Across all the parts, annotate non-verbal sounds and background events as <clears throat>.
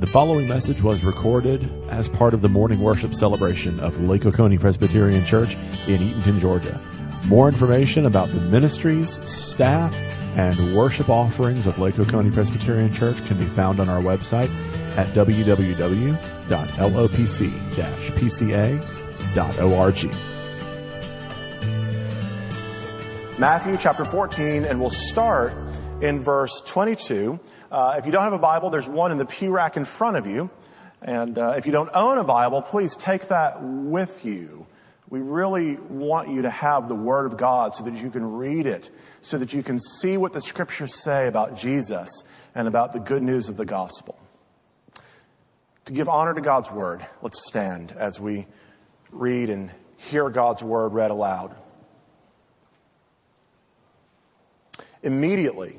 The following message was recorded as part of the morning worship celebration of Lake Oconee Presbyterian Church in Eatonton, Georgia. More information about the ministries, staff, and worship offerings of Lake Oconee Presbyterian Church can be found on our website at www.lopc-pca.org. Matthew chapter 14, and we'll start in verse 22. Uh, if you don't have a Bible, there's one in the pew rack in front of you. And uh, if you don't own a Bible, please take that with you. We really want you to have the Word of God so that you can read it, so that you can see what the Scriptures say about Jesus and about the good news of the gospel. To give honor to God's Word, let's stand as we read and hear God's Word read aloud. Immediately,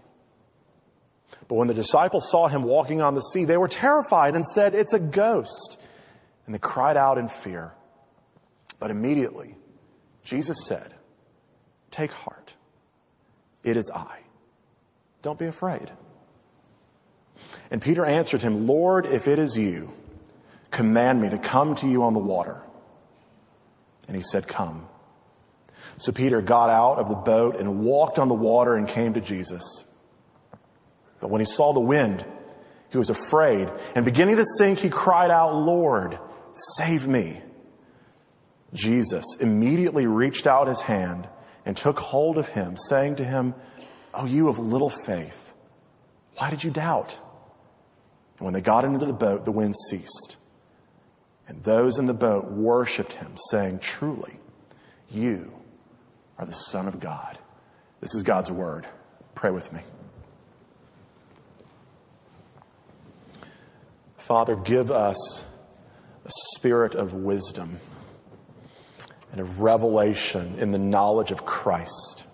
But when the disciples saw him walking on the sea, they were terrified and said, It's a ghost. And they cried out in fear. But immediately, Jesus said, Take heart. It is I. Don't be afraid. And Peter answered him, Lord, if it is you, command me to come to you on the water. And he said, Come. So Peter got out of the boat and walked on the water and came to Jesus. But when he saw the wind, he was afraid. And beginning to sink, he cried out, Lord, save me. Jesus immediately reached out his hand and took hold of him, saying to him, Oh, you of little faith, why did you doubt? And when they got into the boat, the wind ceased. And those in the boat worshiped him, saying, Truly, you are the Son of God. This is God's word. Pray with me. Father, give us a spirit of wisdom and of revelation in the knowledge of Christ,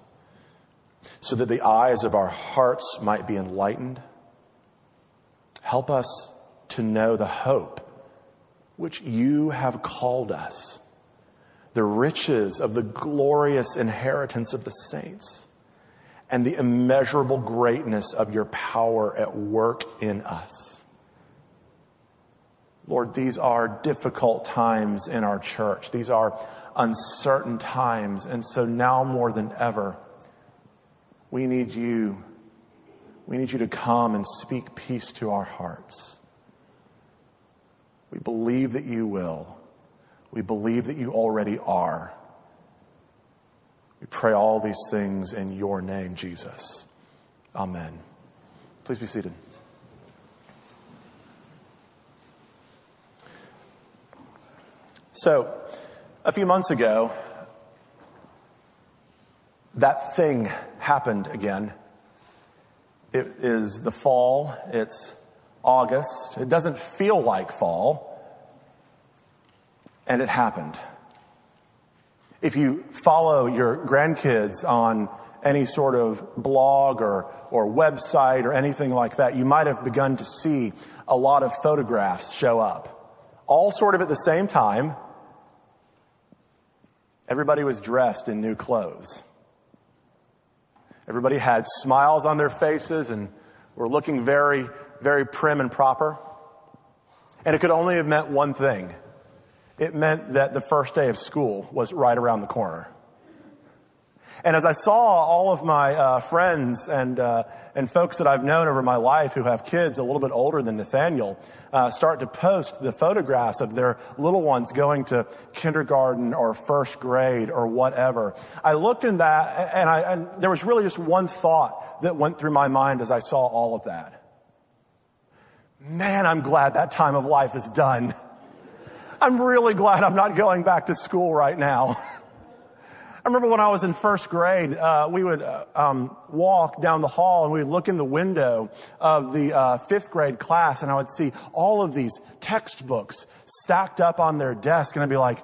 so that the eyes of our hearts might be enlightened. Help us to know the hope which you have called us, the riches of the glorious inheritance of the saints, and the immeasurable greatness of your power at work in us. Lord, these are difficult times in our church. These are uncertain times. And so now more than ever, we need you. We need you to come and speak peace to our hearts. We believe that you will. We believe that you already are. We pray all these things in your name, Jesus. Amen. Please be seated. So, a few months ago, that thing happened again. It is the fall, it's August. It doesn't feel like fall, and it happened. If you follow your grandkids on any sort of blog or, or website or anything like that, you might have begun to see a lot of photographs show up. All sort of at the same time, Everybody was dressed in new clothes. Everybody had smiles on their faces and were looking very, very prim and proper. And it could only have meant one thing. It meant that the first day of school was right around the corner. And as I saw all of my uh, friends and, uh, and folks that I've known over my life who have kids a little bit older than Nathaniel uh, start to post the photographs of their little ones going to kindergarten or first grade or whatever, I looked in that and, I, and there was really just one thought that went through my mind as I saw all of that. Man, I'm glad that time of life is done. I'm really glad I'm not going back to school right now. <laughs> I remember when I was in first grade, uh, we would uh, um, walk down the hall and we would look in the window of the uh, fifth grade class, and I would see all of these textbooks stacked up on their desk, and I'd be like,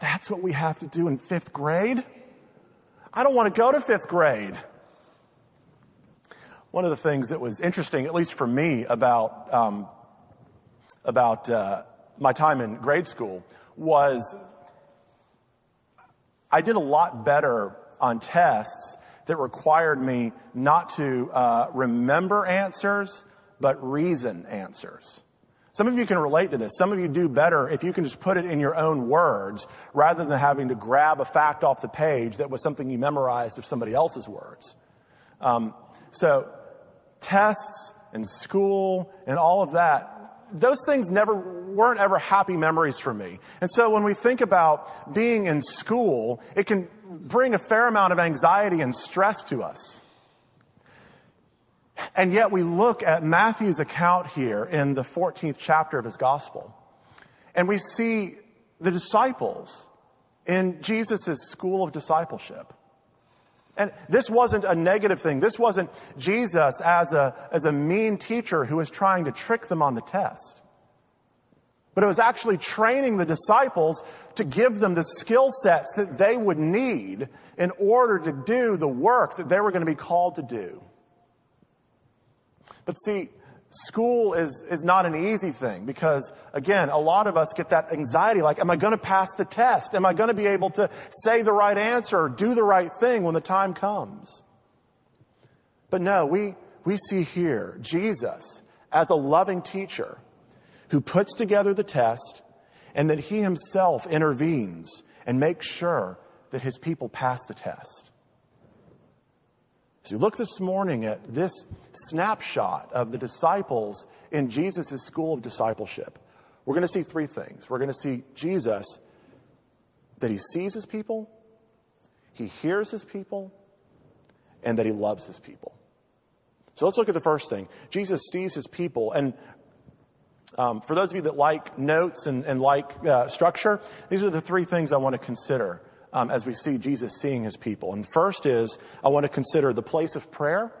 "That's what we have to do in fifth grade? I don't want to go to fifth grade." One of the things that was interesting, at least for me, about um, about uh, my time in grade school was I did a lot better on tests that required me not to uh, remember answers, but reason answers. Some of you can relate to this. Some of you do better if you can just put it in your own words rather than having to grab a fact off the page that was something you memorized of somebody else's words. Um, so tests and school and all of that those things never weren't ever happy memories for me. And so when we think about being in school, it can bring a fair amount of anxiety and stress to us. And yet we look at Matthew's account here in the 14th chapter of his gospel, and we see the disciples in Jesus' school of discipleship. And this wasn't a negative thing. This wasn't Jesus as a, as a mean teacher who was trying to trick them on the test. But it was actually training the disciples to give them the skill sets that they would need in order to do the work that they were going to be called to do. But see, school is, is not an easy thing because, again, a lot of us get that anxiety like, am I going to pass the test? Am I going to be able to say the right answer or do the right thing when the time comes? But no, we, we see here Jesus as a loving teacher who puts together the test and that he himself intervenes and makes sure that his people pass the test. You look this morning at this snapshot of the disciples in Jesus' school of discipleship, we're going to see three things. We're going to see Jesus, that he sees his people, he hears his people, and that he loves his people. So let's look at the first thing. Jesus sees his people. And um, for those of you that like notes and, and like uh, structure, these are the three things I want to consider um, as we see Jesus seeing his people. And first is I want to consider the place of prayer.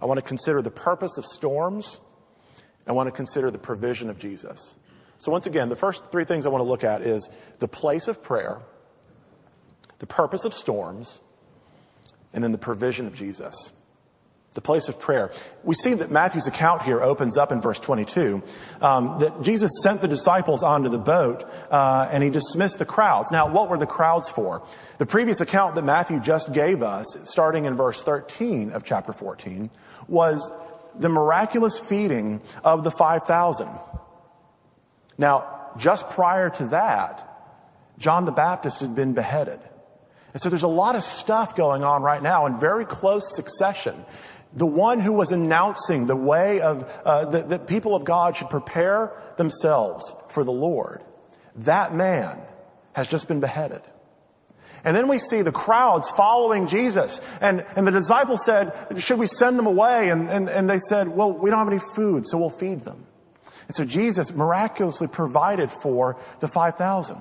I want to consider the purpose of storms. I want to consider the provision of Jesus. So once again, the first three things I want to look at is the place of prayer, the purpose of storms, and then the provision of Jesus the place of prayer. We see that Matthew's account here opens up in verse 22 um, that Jesus sent the disciples onto the boat uh, and he dismissed the crowds. Now, what were the crowds for? The previous account that Matthew just gave us, starting in verse 13 of chapter 14, was the miraculous feeding of the 5,000. Now, just prior to that, John the Baptist had been beheaded. And so there's a lot of stuff going on right now in very close succession the one who was announcing the way of uh, that, people of God should prepare themselves for the Lord, that man has just been beheaded. And then we see the crowds following Jesus. And, and the disciples said, Should we send them away? And, and, and they said, Well, we don't have any food, so we'll feed them. And so Jesus miraculously provided for the 5,000.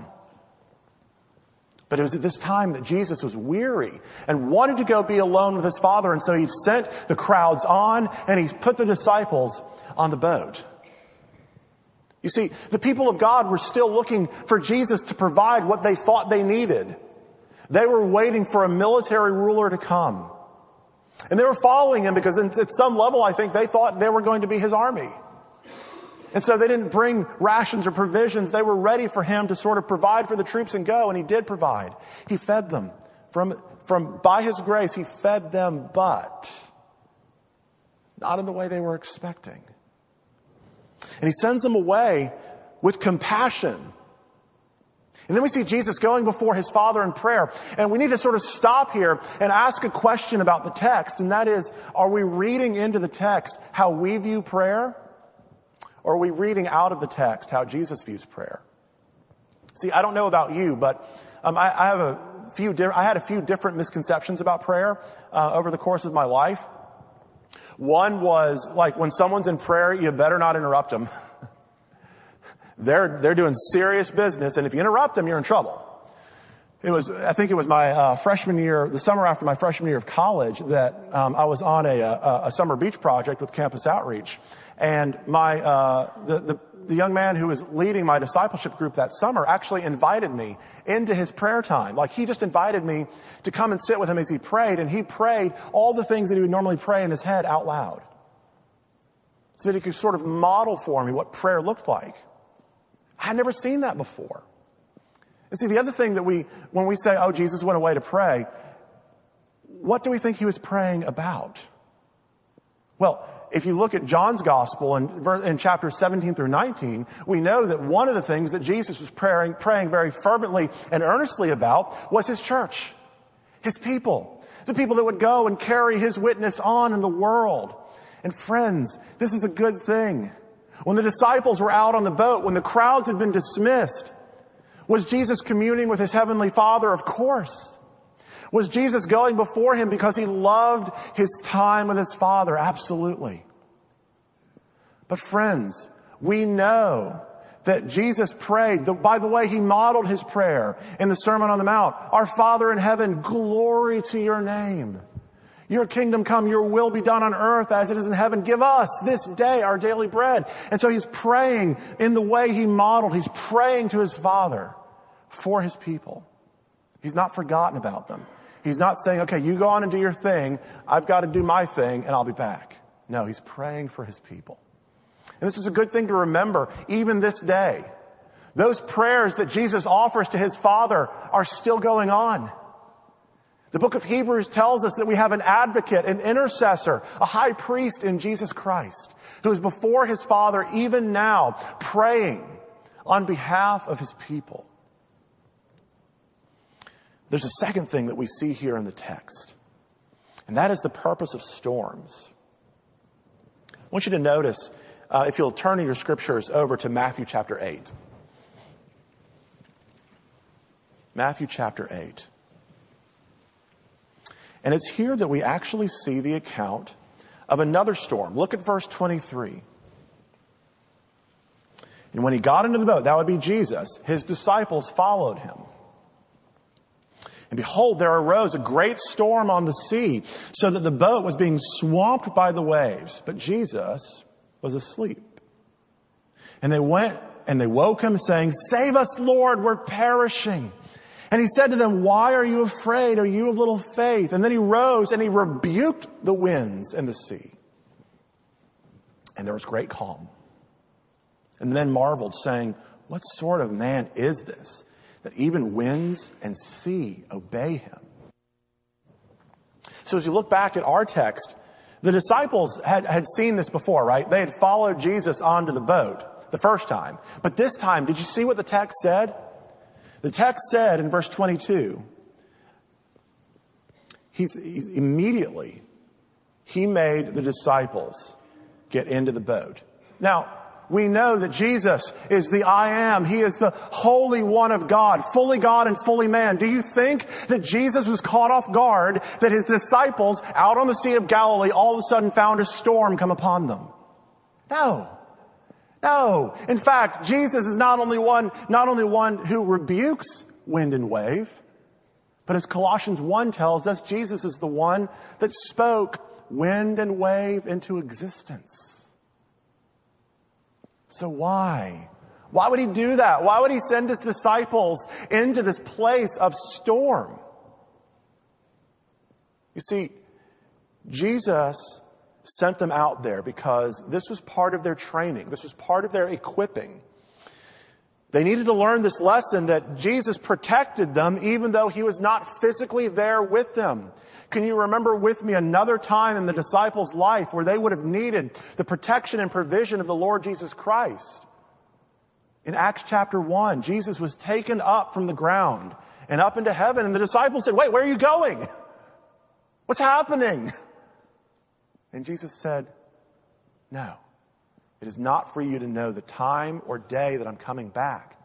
But it was at this time that Jesus was weary and wanted to go be alone with his Father. And so he sent the crowds on and he's put the disciples on the boat. You see, the people of God were still looking for Jesus to provide what they thought they needed. They were waiting for a military ruler to come. And they were following him because at some level, I think they thought they were going to be his army. And so they didn't bring rations or provisions. They were ready for him to sort of provide for the troops and go, and he did provide. He fed them. From, from, by his grace, he fed them, but not in the way they were expecting. And he sends them away with compassion. And then we see Jesus going before his Father in prayer. And we need to sort of stop here and ask a question about the text. And that is, are we reading into the text how we view prayer? Or are we reading out of the text how Jesus views prayer? See, I don't know about you, but um, I, I, have a few. Di- I had a few different misconceptions about prayer uh, over the course of my life. One was like when someone's in prayer, you better not interrupt them. <laughs> they're they're doing serious business, and if you interrupt them, you're in trouble. it was, I think it was my uh, freshman year, the summer after my freshman year of college, that um, I was on a, a, a, summer beach project with Campus Outreach. And my, uh, the, the, the young man who was leading my discipleship group that summer actually invited me into his prayer time. Like he just invited me to come and sit with him as he prayed, and he prayed all the things that he would normally pray in his head out loud. So that he could sort of model for me what prayer looked like. I had never seen that before. And see, the other thing that we, when we say, oh, Jesus went away to pray, what do we think he was praying about? Well, if you look at John's gospel in, in chapters 17 through 19, we know that one of the things that Jesus was praying, praying very fervently and earnestly about was his church, his people, the people that would go and carry his witness on in the world. And friends, this is a good thing. When the disciples were out on the boat, when the crowds had been dismissed, was Jesus communing with his heavenly Father? Of course. Was Jesus going before him because he loved his time with his Father? Absolutely. But friends, we know that Jesus prayed. By the way, he modeled his prayer in the Sermon on the Mount. Our Father in heaven, glory to your name. Your kingdom come, your will be done on earth as it is in heaven. Give us this day our daily bread. And so he's praying in the way he modeled. He's praying to his Father for his people. He's not forgotten about them. He's not saying, okay, you go on and do your thing. I've got to do my thing and I'll be back. No, he's praying for his people. And this is a good thing to remember even this day. Those prayers that Jesus offers to his Father are still going on. The book of Hebrews tells us that we have an advocate, an intercessor, a high priest in Jesus Christ, who is before his Father even now, praying on behalf of his people. There's a second thing that we see here in the text, and that is the purpose of storms. I want you to notice, uh, if you'll turn your scriptures over to Matthew chapter 8. Matthew chapter 8. And it's here that we actually see the account of another storm. Look at verse 23. And when he got into the boat, that would be Jesus, his disciples followed him. And behold, there arose a great storm on the sea, so that the boat was being swamped by the waves. But Jesus was asleep. And they went and they woke him, saying, Save us, Lord, we're perishing. And he said to them, Why are you afraid? Are you of little faith? And then he rose and he rebuked the winds and the sea. And there was great calm. And the men marveled, saying, What sort of man is this? That even winds and sea obey him. So as you look back at our text, the disciples had, had seen this before, right? They had followed Jesus onto the boat the first time. But this time, did you see what the text said? The text said in verse 22, he's, he's immediately, he made the disciples get into the boat. Now, we know that Jesus is the I am. He is the Holy One of God, fully God and fully man. Do you think that Jesus was caught off guard that his disciples out on the Sea of Galilee all of a sudden found a storm come upon them? No. No. In fact, Jesus is not only one, not only one who rebukes wind and wave, but as Colossians 1 tells us, Jesus is the one that spoke wind and wave into existence. So why? Why would he do that? Why would he send his disciples into this place of storm? You see, Jesus sent them out there because this was part of their training. This was part of their equipping. They needed to learn this lesson that Jesus protected them even though he was not physically there with them. Can you remember with me another time in the disciples' life where they would have needed the protection and provision of the Lord Jesus Christ? In Acts chapter 1, Jesus was taken up from the ground and up into heaven, and the disciples said, Wait, where are you going? What's happening? And Jesus said, No, it is not for you to know the time or day that I'm coming back,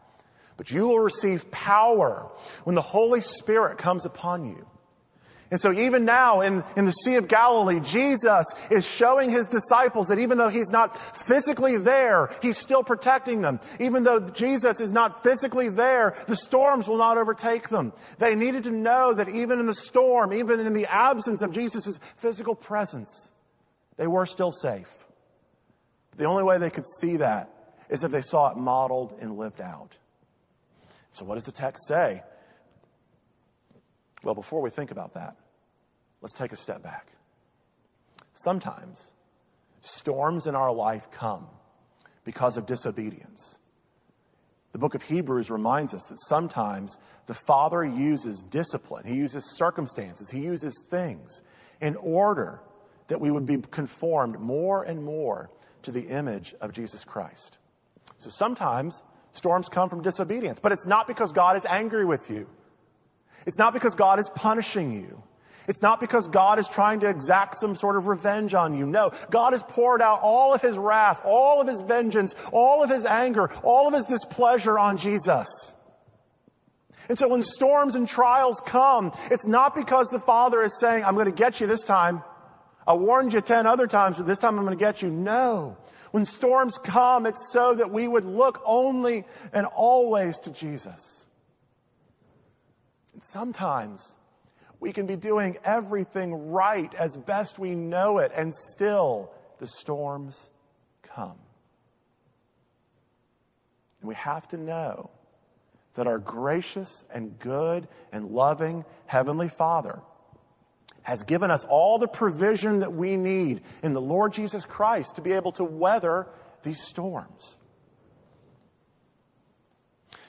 but you will receive power when the Holy Spirit comes upon you And so even now in, in the Sea of Galilee, Jesus is showing his disciples that even though he's not physically there, he's still protecting them. Even though Jesus is not physically there, the storms will not overtake them. They needed to know that even in the storm, even in the absence of Jesus' physical presence, they were still safe. The only way they could see that is if they saw it modeled and lived out. So what does the text say? Well, before we think about that, let's take a step back. Sometimes storms in our life come because of disobedience. The book of Hebrews reminds us that sometimes the Father uses discipline, He uses circumstances, He uses things in order that we would be conformed more and more to the image of Jesus Christ. So sometimes storms come from disobedience, but it's not because God is angry with you. It's not because God is punishing you. It's not because God is trying to exact some sort of revenge on you. No, God has poured out all of his wrath, all of his vengeance, all of his anger, all of his displeasure on Jesus. And so when storms and trials come, it's not because the Father is saying, I'm going to get you this time. I warned you 10 other times, but this time I'm going to get you. No. When storms come, it's so that we would look only and always to Jesus. And sometimes we can be doing everything right as best we know it, and still the storms come. And we have to know that our gracious and good and loving Heavenly Father has given us all the provision that we need in the Lord Jesus Christ to be able to weather these storms.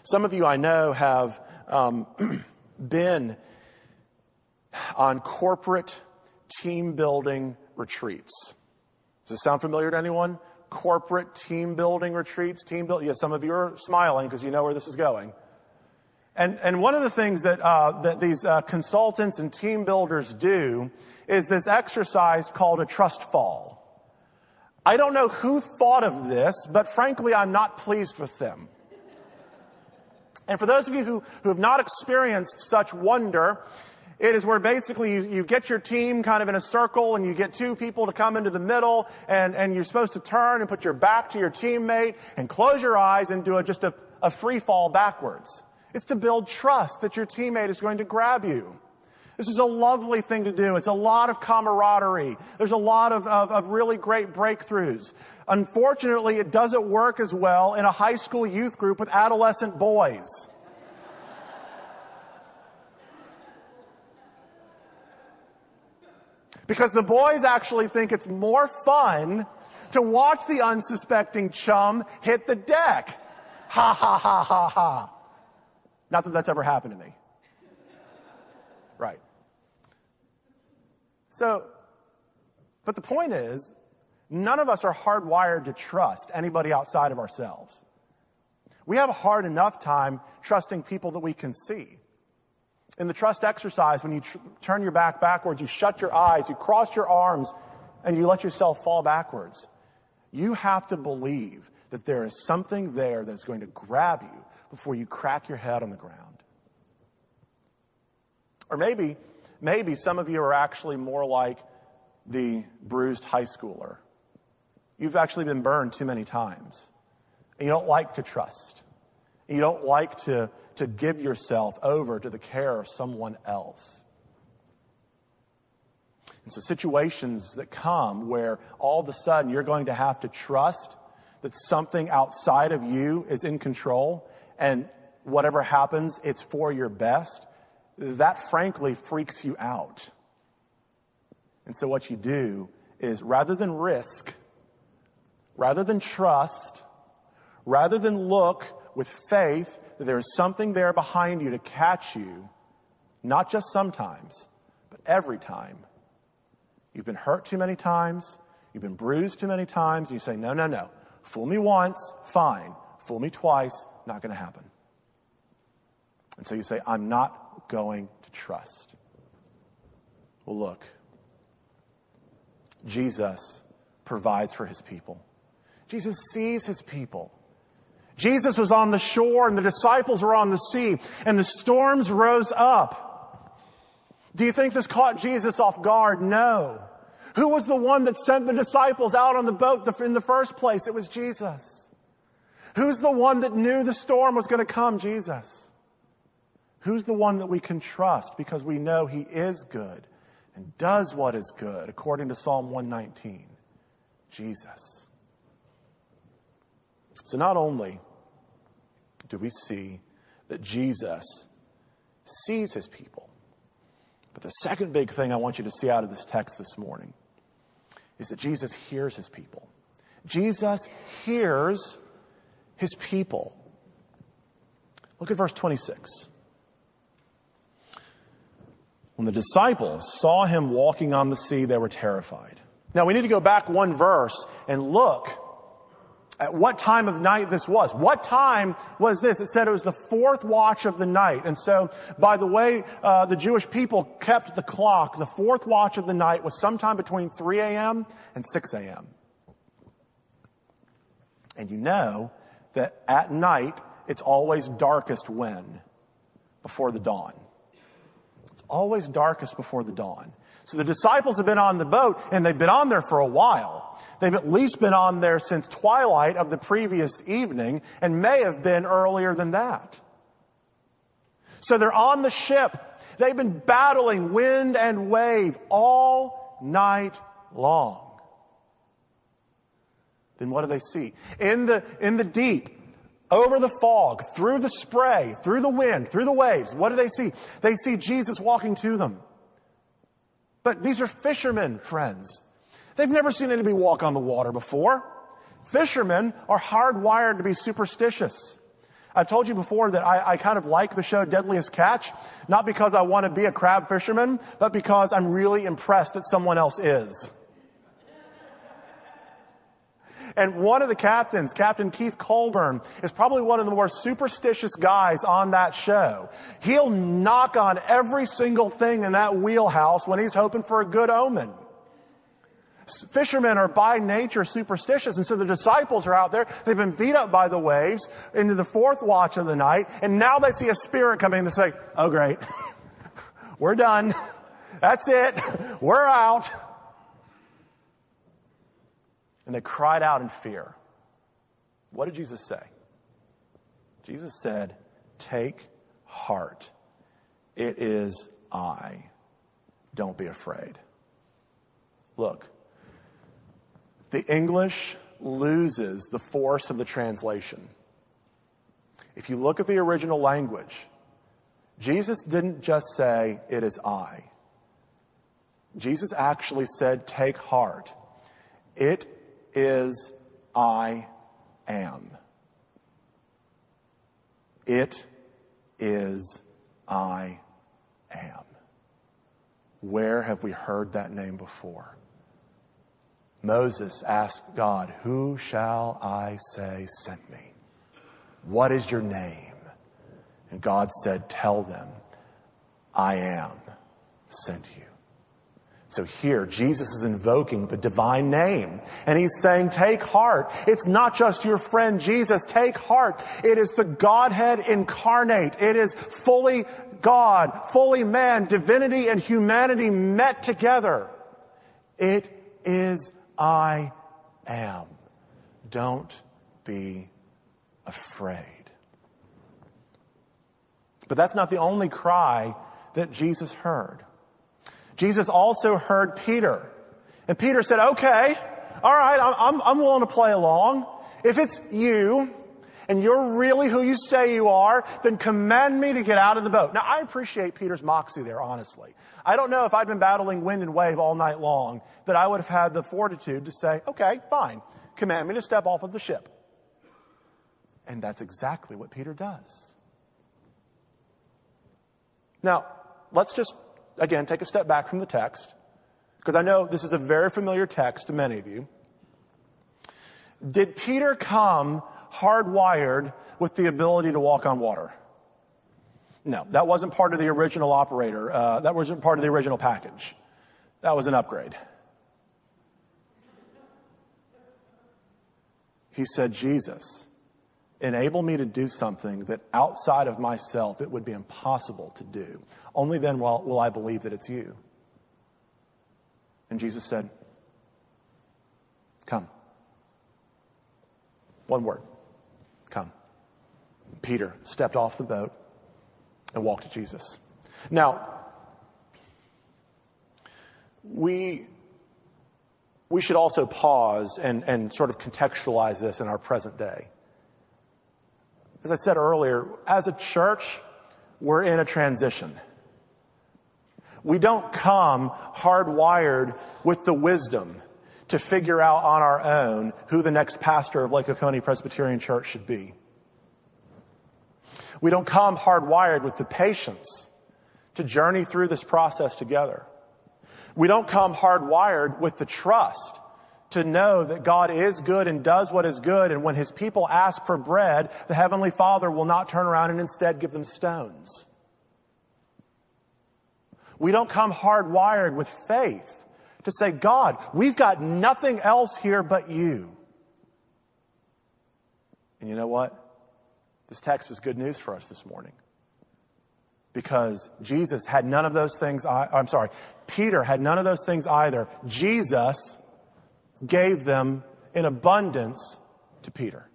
Some of you I know have um, <clears throat> been on corporate team building retreats. Does this sound familiar to anyone? Corporate team building retreats, team build. Yes, some of you are smiling because you know where this is going. And, and one of the things that, uh, that these uh, consultants and team builders do is this exercise called a trust fall. I don't know who thought of this, but frankly, I'm not pleased with them. And for those of you who, who have not experienced such wonder, it is where basically you, you, get your team kind of in a circle and you get two people to come into the middle and, and you're supposed to turn and put your back to your teammate and close your eyes and do a, just a, a free fall backwards. It's to build trust that your teammate is going to grab you. This is a lovely thing to do. It's a lot of camaraderie. There's a lot of, of, of, really great breakthroughs. Unfortunately, it doesn't work as well in a high school youth group with adolescent boys. Because the boys actually think it's more fun to watch the unsuspecting chum hit the deck. Ha ha ha ha ha. Not that that's ever happened to me. Right. So, but the point is, none of us are hardwired to trust anybody outside of ourselves. We have a hard enough time trusting people that we can see. In the trust exercise, when you tr- turn your back backwards, you shut your eyes, you cross your arms, and you let yourself fall backwards. You have to believe that there is something there that's going to grab you before you crack your head on the ground. Or maybe, maybe some of you are actually more like the bruised high schooler. You've actually been burned too many times. And you don't like to trust. You don't like to to give yourself over to the care of someone else. And so, situations that come where all of a sudden you're going to have to trust that something outside of you is in control and whatever happens, it's for your best, that frankly freaks you out. And so, what you do is rather than risk, rather than trust, rather than look with faith that there is something there behind you to catch you, not just sometimes, but every time. You've been hurt too many times, you've been bruised too many times, and you say, no, no, no. Fool me once, fine. Fool me twice, not going to happen. And so you say, I'm not going to trust. Well, look, Jesus provides for his people. Jesus sees his people. Jesus was on the shore and the disciples were on the sea and the storms rose up. Do you think this caught Jesus off guard? No. Who was the one that sent the disciples out on the boat in the first place? It was Jesus. Who's the one that knew the storm was going to come? Jesus. Who's the one that we can trust because we know he is good and does what is good according to Psalm 119? Jesus. So not only do we see that Jesus sees his people, but the second big thing I want you to see out of this text this morning is that Jesus hears his people. Jesus hears his people. Look at verse 26. When the disciples saw him walking on the sea, they were terrified. Now we need to go back one verse and look at what time of night this was. What time was this? It said it was the fourth watch of the night. And so, by the way, uh, the Jewish people kept the clock, the fourth watch of the night was sometime between 3 a.m. and 6 a.m. And you know that at night, it's always darkest when? Before the dawn. It's always darkest before the dawn. So the disciples have been on the boat and they've been on there for a while. They've at least been on there since twilight of the previous evening and may have been earlier than that. So they're on the ship. They've been battling wind and wave all night long. Then what do they see? In the, in the deep, over the fog, through the spray, through the wind, through the waves, what do they see? They see Jesus walking to them. But these are fishermen, friends. They've never seen anybody walk on the water before. Fishermen are hardwired to be superstitious. I've told you before that I, I, kind of like the show Deadliest Catch, not because I want to be a crab fisherman, but because I'm really impressed that someone else is. And one of the captains, Captain Keith Colburn, is probably one of the more superstitious guys on that show. He'll knock on every single thing in that wheelhouse when he's hoping for a good omen. Fishermen are by nature superstitious, and so the disciples are out there. They've been beat up by the waves into the fourth watch of the night, and now they see a spirit coming and they say, Oh, great. <laughs> We're done. <laughs> That's it. We're out. <laughs> And they cried out in fear. What did Jesus say? Jesus said, Take heart. It is I. Don't be afraid. Look, the English loses the force of the translation. If you look at the original language, Jesus didn't just say, It is I. Jesus actually said, Take heart. It is I am. It is I am. Where have we heard that name before? Moses asked God, Who shall I say sent me? What is your name? And God said, Tell them, I am sent you. So here, Jesus is invoking the divine name. And he's saying, take heart. It's not just your friend Jesus. Take heart. It is the Godhead incarnate. It is fully God, fully man, divinity and humanity met together. It is I am. Don't be afraid. But that's not the only cry that Jesus heard. Jesus also heard Peter. And Peter said, okay, all right, I'm, I'm willing to play along. If it's you, and you're really who you say you are, then command me to get out of the boat. Now, I appreciate Peter's moxie there, honestly. I don't know if I'd been battling wind and wave all night long that I would have had the fortitude to say, okay, fine, command me to step off of the ship. And that's exactly what Peter does. Now, let's just again, take a step back from the text, because I know this is a very familiar text to many of you. Did Peter come hardwired with the ability to walk on water? No, that wasn't part of the original operator. Uh, that wasn't part of the original package. That was an upgrade. He said, Jesus enable me to do something that outside of myself it would be impossible to do. Only then will, will I believe that it's you. And Jesus said, Come. One word come. Peter stepped off the boat and walked to Jesus. Now, we, we should also pause and, and sort of contextualize this in our present day. As I said earlier, as a church, we're in a transition. We don't come hardwired with the wisdom to figure out on our own who the next pastor of Lake Oconee Presbyterian Church should be. We don't come hardwired with the patience to journey through this process together. We don't come hardwired with the trust to know that God is good and does what is good. And when his people ask for bread, the Heavenly Father will not turn around and instead give them stones. We don't come hardwired with faith to say, God, we've got nothing else here but you. And you know what? This text is good news for us this morning. Because Jesus had none of those things. I'm sorry. Peter had none of those things either. Jesus gave them in abundance to Peter.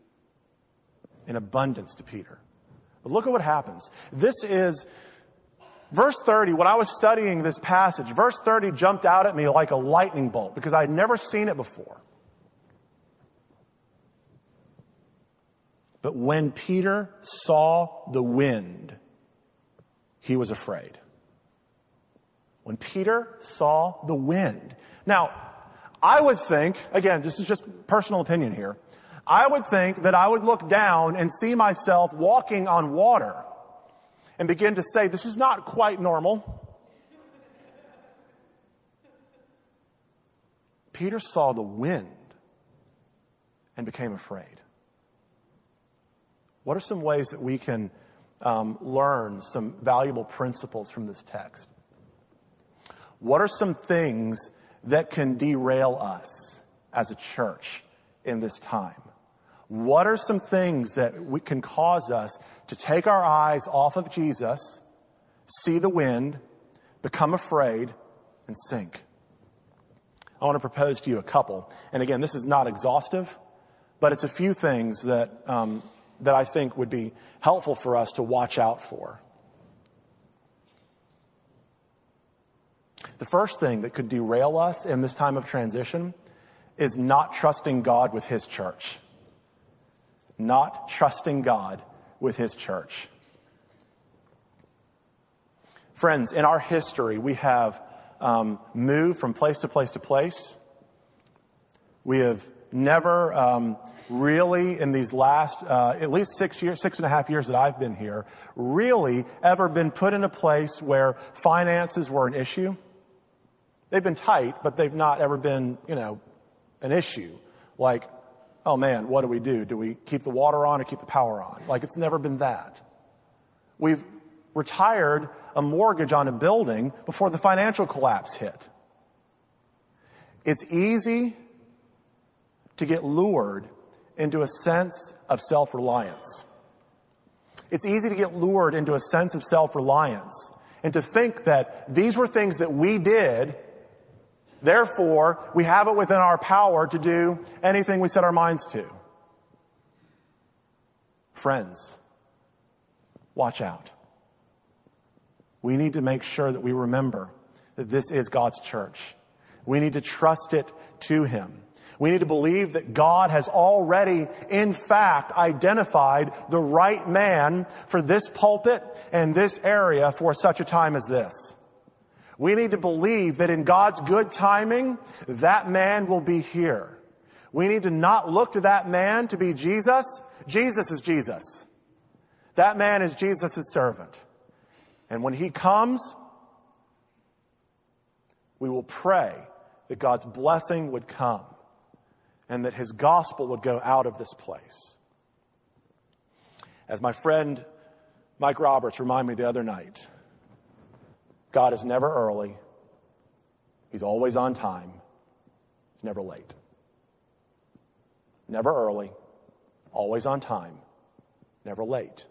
In abundance to Peter. But look at what happens. This is verse 30. When I was studying this passage, verse 30 jumped out at me like a lightning bolt because I had never seen it before. But when Peter saw the wind, he was afraid. When Peter saw the wind. Now, I would think, again, this is just personal opinion here. I would think that I would look down and see myself walking on water and begin to say, this is not quite normal. Peter saw the wind and became afraid. What are some ways that we can um, learn some valuable principles from this text? What are some things that can derail us as a church in this time? What are some things that we can cause us to take our eyes off of Jesus, see the wind, become afraid, and sink? I want to propose to you a couple. And again, this is not exhaustive, but it's a few things that um, that I think would be helpful for us to watch out for. The first thing that could derail us in this time of transition is not trusting God with His church. Not trusting God with His church. Friends, in our history, we have um, moved from place to place to place. We have never um, really, in these last uh, at least six years, six and a half years that I've been here, really ever been put in a place where finances were an issue. They've been tight, but they've not ever been, you know, an issue. Like, oh man, what do we do? Do we keep the water on or keep the power on? Like, it's never been that. We've retired a mortgage on a building before the financial collapse hit. It's easy to get lured into a sense of self reliance. It's easy to get lured into a sense of self reliance and to think that these were things that we did, therefore, we have it within our power to do anything we set our minds to. Friends, watch out. We need to make sure that we remember that this is God's church. We need to trust it to Him. We need to believe that God has already, in fact, identified the right man for this pulpit and this area for such a time as this. We need to believe that in God's good timing, that man will be here. We need to not look to that man to be Jesus. Jesus is Jesus. That man is Jesus' servant. And when he comes, we will pray that God's blessing would come and that his gospel would go out of this place. As my friend Mike Roberts reminded me the other night, God is never early. He's always on time. He's never late. Never early, always on time, never late.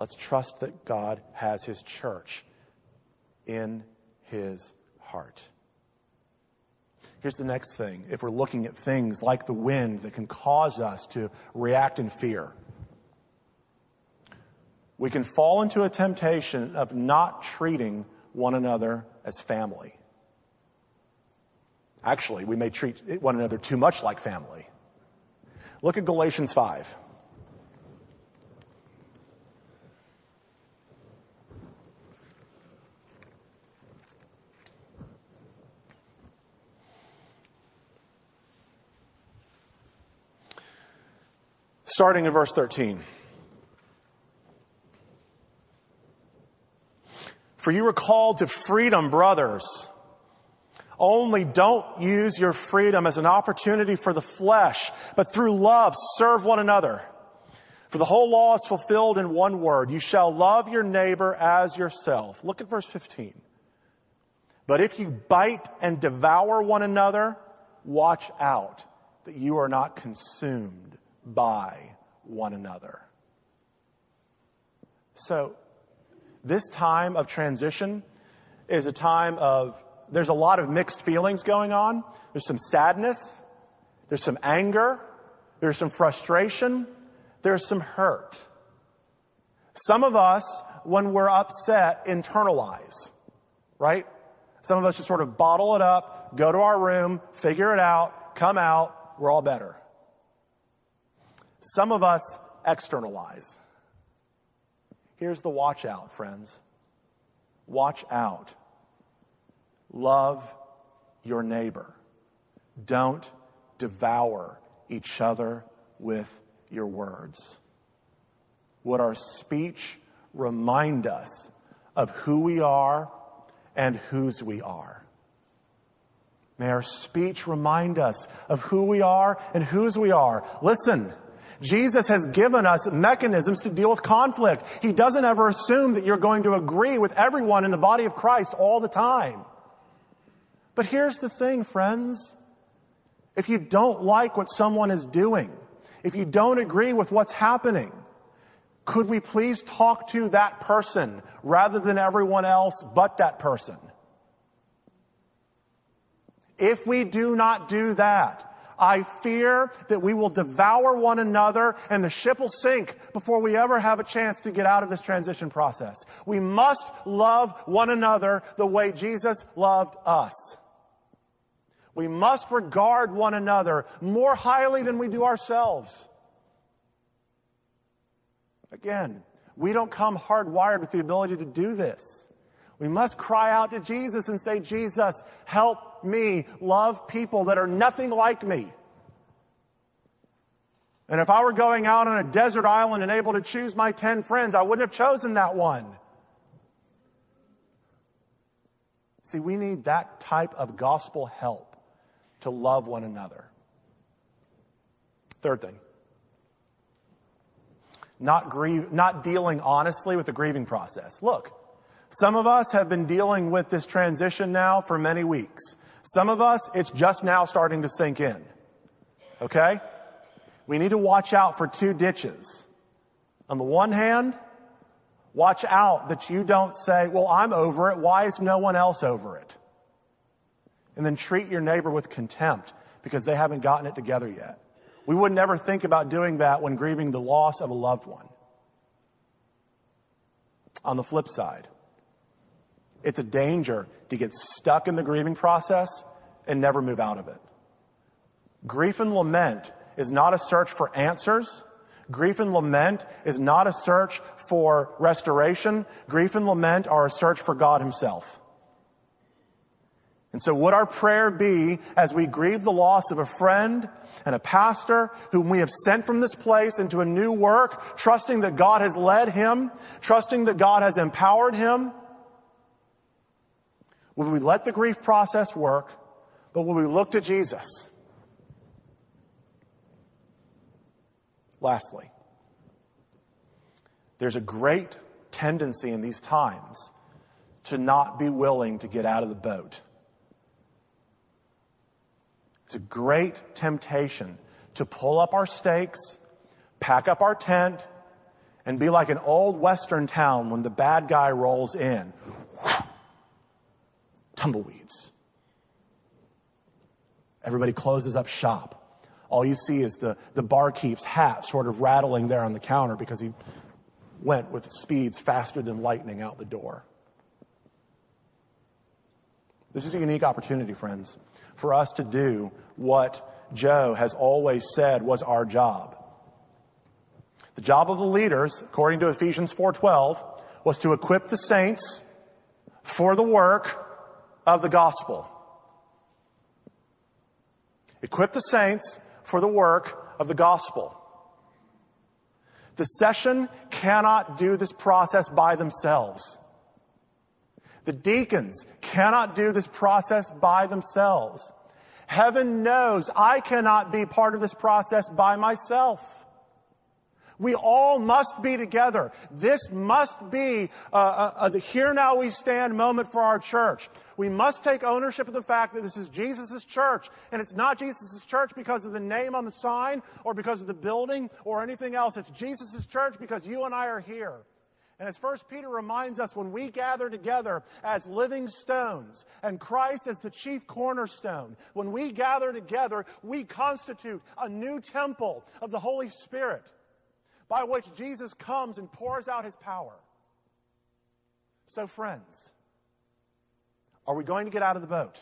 Let's trust that God has his church in his heart. Here's the next thing. If we're looking at things like the wind that can cause us to react in fear, we can fall into a temptation of not treating one another as family. Actually, we may treat one another too much like family. Look at Galatians 5. starting in verse 13. For you are called to freedom, brothers. Only don't use your freedom as an opportunity for the flesh, but through love serve one another. For the whole law is fulfilled in one word. You shall love your neighbor as yourself. Look at verse 15. But if you bite and devour one another, watch out that you are not consumed by one another. So, this time of transition is a time of, there's a lot of mixed feelings going on. There's some sadness, there's some anger, there's some frustration, there's some hurt. Some of us, when we're upset, internalize, right? Some of us just sort of bottle it up, go to our room, figure it out, come out, we're all better. Some of us externalize. Here's the watch out, friends. Watch out. Love your neighbor. Don't devour each other with your words. Would our speech remind us of who we are and whose we are? May our speech remind us of who we are and whose we are. Listen, Jesus has given us mechanisms to deal with conflict. He doesn't ever assume that you're going to agree with everyone in the body of Christ all the time. But here's the thing, friends. If you don't like what someone is doing, if you don't agree with what's happening, could we please talk to that person rather than everyone else but that person? If we do not do that, I fear that we will devour one another and the ship will sink before we ever have a chance to get out of this transition process. We must love one another the way Jesus loved us. We must regard one another more highly than we do ourselves. Again, we don't come hardwired with the ability to do this. We must cry out to Jesus and say, Jesus, help me love people that are nothing like me. And if I were going out on a desert island and able to choose my 10 friends, I wouldn't have chosen that one. See, we need that type of gospel help to love one another. Third thing. Not grieve, not dealing honestly with the grieving process. Look, some of us have been dealing with this transition now for many weeks. Some of us, it's just now starting to sink in. Okay? We need to watch out for two ditches. On the one hand, watch out that you don't say, well, I'm over it. Why is no one else over it? And then treat your neighbor with contempt because they haven't gotten it together yet. We would never think about doing that when grieving the loss of a loved one. On the flip side, it's a danger to get stuck in the grieving process and never move out of it. Grief and lament is not a search for answers. Grief and lament is not a search for restoration. Grief and lament are a search for God Himself. And so would our prayer be as we grieve the loss of a friend and a pastor whom we have sent from this place into a new work, trusting that God has led him, trusting that God has empowered him, Would we let the grief process work, but when we look to Jesus? Lastly, there's a great tendency in these times to not be willing to get out of the boat. It's a great temptation to pull up our stakes, pack up our tent, and be like an old western town when the bad guy rolls in. Tumbleweeds. Everybody closes up shop. All you see is the, the barkeep's hat sort of rattling there on the counter because he went with speeds faster than lightning out the door. This is a unique opportunity, friends, for us to do what Joe has always said was our job. The job of the leaders, according to Ephesians 4:12, was to equip the saints for the work of the gospel. Equip the saints for the work of the gospel. The session cannot do this process by themselves. The deacons cannot do this process by themselves. Heaven knows I cannot be part of this process by myself. We all must be together. This must be uh, uh, uh, the here now we stand moment for our church. We must take ownership of the fact that this is Jesus' church. And it's not Jesus' church because of the name on the sign or because of the building or anything else. It's Jesus' church because you and I are here. And as First Peter reminds us, when we gather together as living stones and Christ as the chief cornerstone, when we gather together, we constitute a new temple of the Holy Spirit by which Jesus comes and pours out his power. So, friends, are we going to get out of the boat?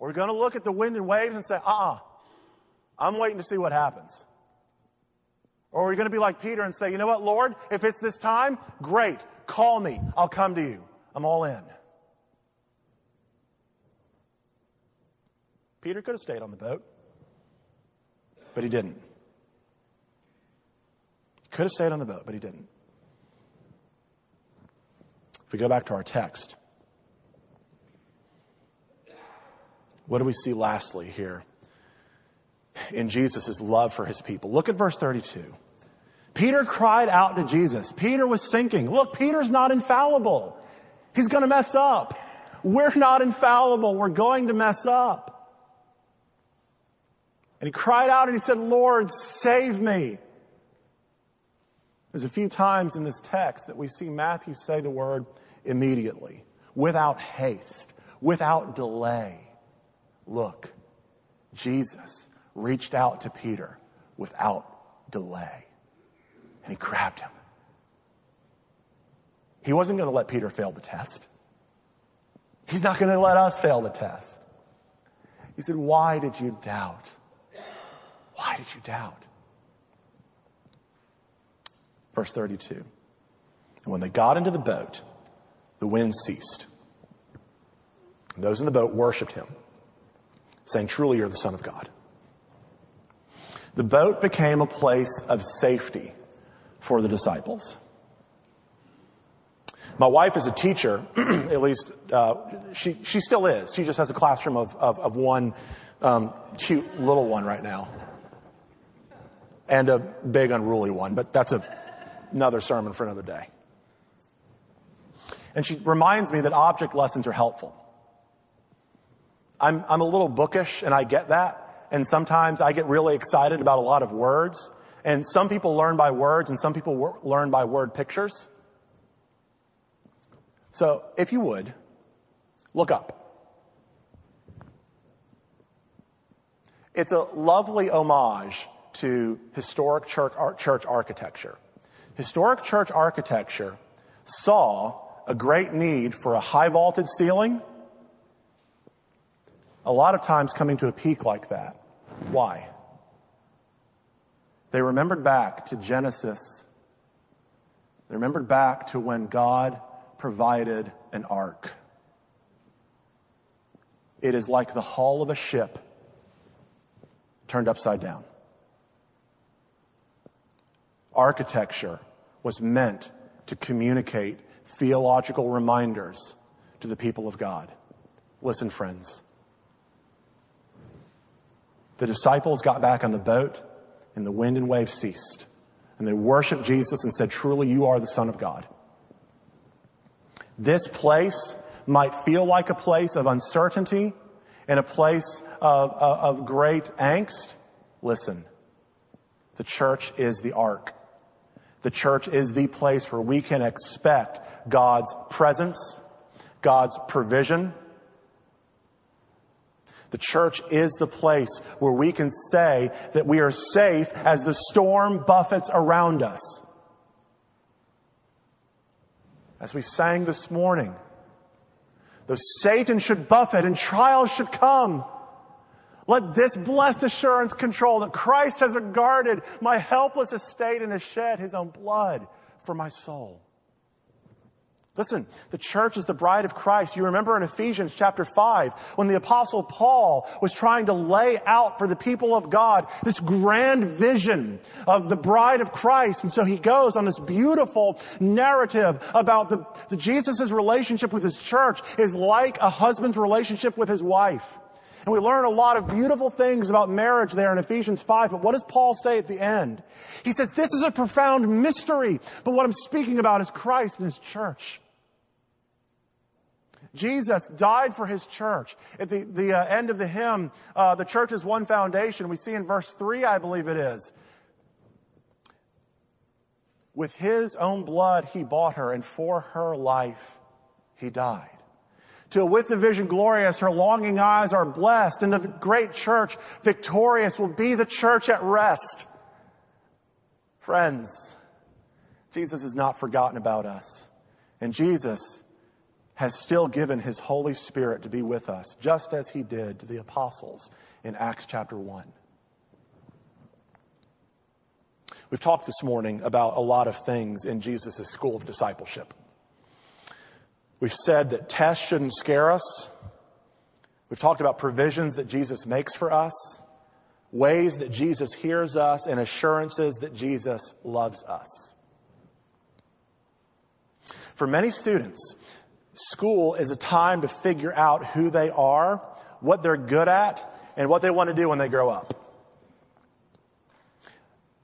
Are we going to look at the wind and waves and say, uh uh-uh, uh, i am waiting to see what happens? Or are we going to be like Peter and say, you know what, Lord, if it's this time, great, call me, I'll come to you. I'm all in. Peter could have stayed on the boat, but he didn't. Could have stayed on the boat, but he didn't. If we go back to our text, what do we see lastly here in Jesus' love for his people? Look at verse 32. Peter cried out to Jesus. Peter was sinking. Look, Peter's not infallible. He's going to mess up. We're not infallible. We're going to mess up. And he cried out and he said, Lord, save me. There's a few times in this text that we see Matthew say the word immediately, without haste, without delay. Look, Jesus reached out to Peter without delay, and he grabbed him. He wasn't going to let Peter fail the test. He's not going to let us fail the test. He said, Why did you doubt? Why did you doubt? Verse 32. And when they got into the boat, the wind ceased. And those in the boat worshiped him, saying, Truly, you're the Son of God. The boat became a place of safety for the disciples. My wife is a teacher, <clears throat> at least uh, she, she still is. She just has a classroom of, of, of one um, cute little one right now. And a big, unruly one, but that's a another sermon for another day. And she reminds me that object lessons are helpful. I'm, I'm a little bookish and I get that. And sometimes I get really excited about a lot of words. And some people learn by words and some people wor- learn by word pictures. So if you would, look up. It's a lovely homage to historic church, church architecture. Historic church architecture saw a great need for a high vaulted ceiling, a lot of times coming to a peak like that. Why? They remembered back to Genesis. They remembered back to when God provided an ark. It is like the hull of a ship turned upside down. Architecture was meant to communicate theological reminders to the people of God. Listen, friends. The disciples got back on the boat, and the wind and waves ceased. And they worshiped Jesus and said, Truly, you are the Son of God. This place might feel like a place of uncertainty and a place of, of, of great angst. Listen, The church is the ark. The church is the place where we can expect God's presence, God's provision. The church is the place where we can say that we are safe as the storm buffets around us. As we sang this morning, though Satan should buffet and trials should come, let this blessed assurance control that Christ has regarded my helpless estate and has shed his own blood for my soul. Listen, the church is the bride of Christ. You remember in Ephesians chapter 5 when the apostle Paul was trying to lay out for the people of God this grand vision of the bride of Christ. And so he goes on this beautiful narrative about the, the Jesus' relationship with his church is like a husband's relationship with his wife. And we learn a lot of beautiful things about marriage there in Ephesians 5. But what does Paul say at the end? He says, This is a profound mystery, but what I'm speaking about is Christ and his church. Jesus died for his church. At the, the uh, end of the hymn, uh, the church is one foundation. We see in verse 3, I believe it is. With his own blood, he bought her, and for her life, he died till with the vision glorious, her longing eyes are blessed, and the great church victorious will be the church at rest. Friends, Jesus has not forgotten about us. And Jesus has still given his Holy Spirit to be with us, just as he did to the apostles in Acts chapter 1. We've talked this morning about a lot of things in Jesus' school of discipleship. We've said that tests shouldn't scare us. We've talked about provisions that Jesus makes for us, ways that Jesus hears us, and assurances that Jesus loves us. For many students, school is a time to figure out who they are, what they're good at, and what they want to do when they grow up.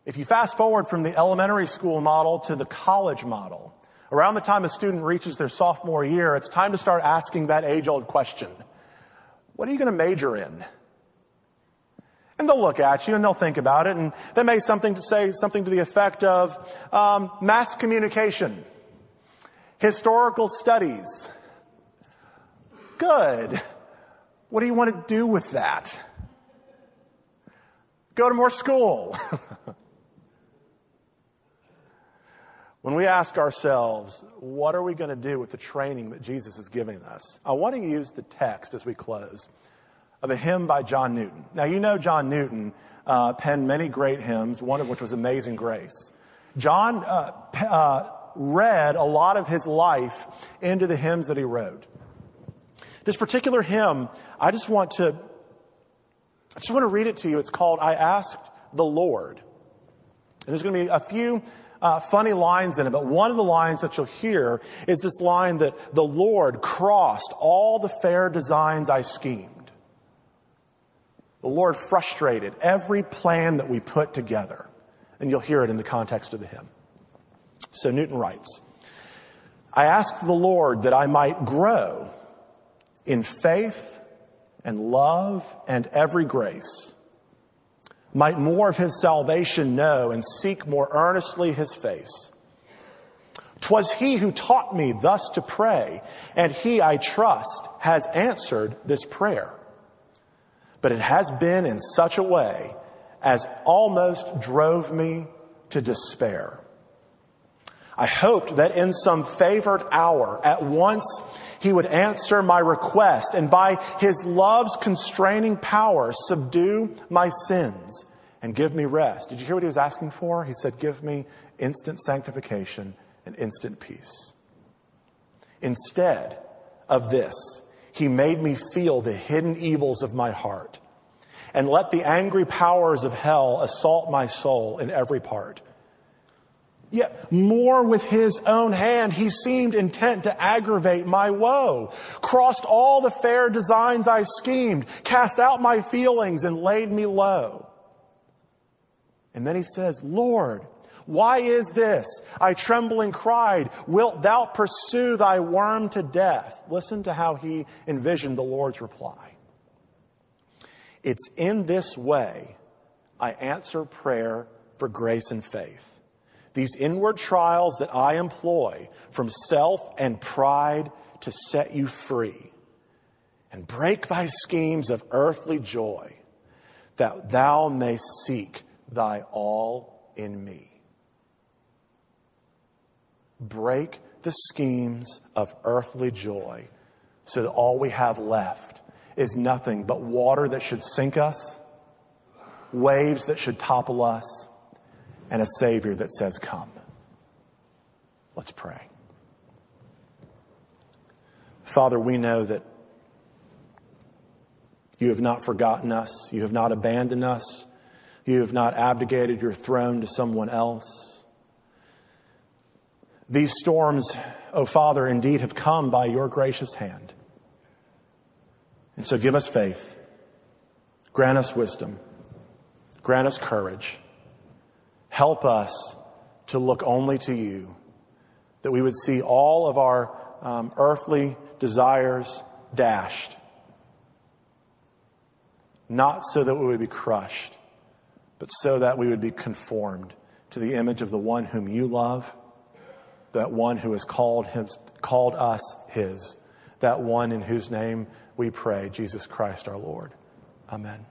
If you fast forward from the elementary school model to the college model, Around the time a student reaches their sophomore year, it's time to start asking that age old question What are you going to major in? And they'll look at you and they'll think about it, and they may something to say something to the effect of um, mass communication, historical studies. Good. What do you want to do with that? Go to more school. <laughs> When we ask ourselves, what are we going to do with the training that Jesus is giving us? I want to use the text as we close of a hymn by John Newton. Now, you know John Newton uh, penned many great hymns, one of which was Amazing Grace. John uh, uh, read a lot of his life into the hymns that he wrote. This particular hymn, I just want to, I just want to read it to you. It's called I Asked the Lord. And there's going to be a few uh, funny lines in it, but one of the lines that you'll hear is this line that the Lord crossed all the fair designs I schemed. The Lord frustrated every plan that we put together. And you'll hear it in the context of the hymn. So Newton writes, I asked the Lord that I might grow in faith and love and every grace might more of his salvation know and seek more earnestly his face. 'Twas he who taught me thus to pray, and he, I trust, has answered this prayer. But it has been in such a way as almost drove me to despair. I hoped that in some favored hour, at once he would answer my request and by his love's constraining power subdue my sins and give me rest. Did you hear what he was asking for? He said, Give me instant sanctification and instant peace. Instead of this, he made me feel the hidden evils of my heart and let the angry powers of hell assault my soul in every part. Yet more with his own hand, he seemed intent to aggravate my woe, crossed all the fair designs I schemed, cast out my feelings and laid me low. And then he says, Lord, why is this? I trembling cried, Wilt thou pursue thy worm to death? Listen to how he envisioned the Lord's reply. It's in this way I answer prayer for grace and faith. These inward trials that I employ from self and pride to set you free and break thy schemes of earthly joy, that thou may seek thy all in me. Break the schemes of earthly joy so that all we have left is nothing but water that should sink us, waves that should topple us, and a Savior that says, Come. Let's pray. Father, we know that you have not forgotten us, you have not abandoned us, you have not abdicated your throne to someone else. These storms, O oh Father, indeed have come by your gracious hand. And so give us faith, grant us wisdom, grant us courage. Help us to look only to you, that we would see all of our um, earthly desires dashed, not so that we would be crushed, but so that we would be conformed to the image of the one whom you love, that one who has called, him, called us his, that one in whose name we pray, Jesus Christ our Lord. Amen.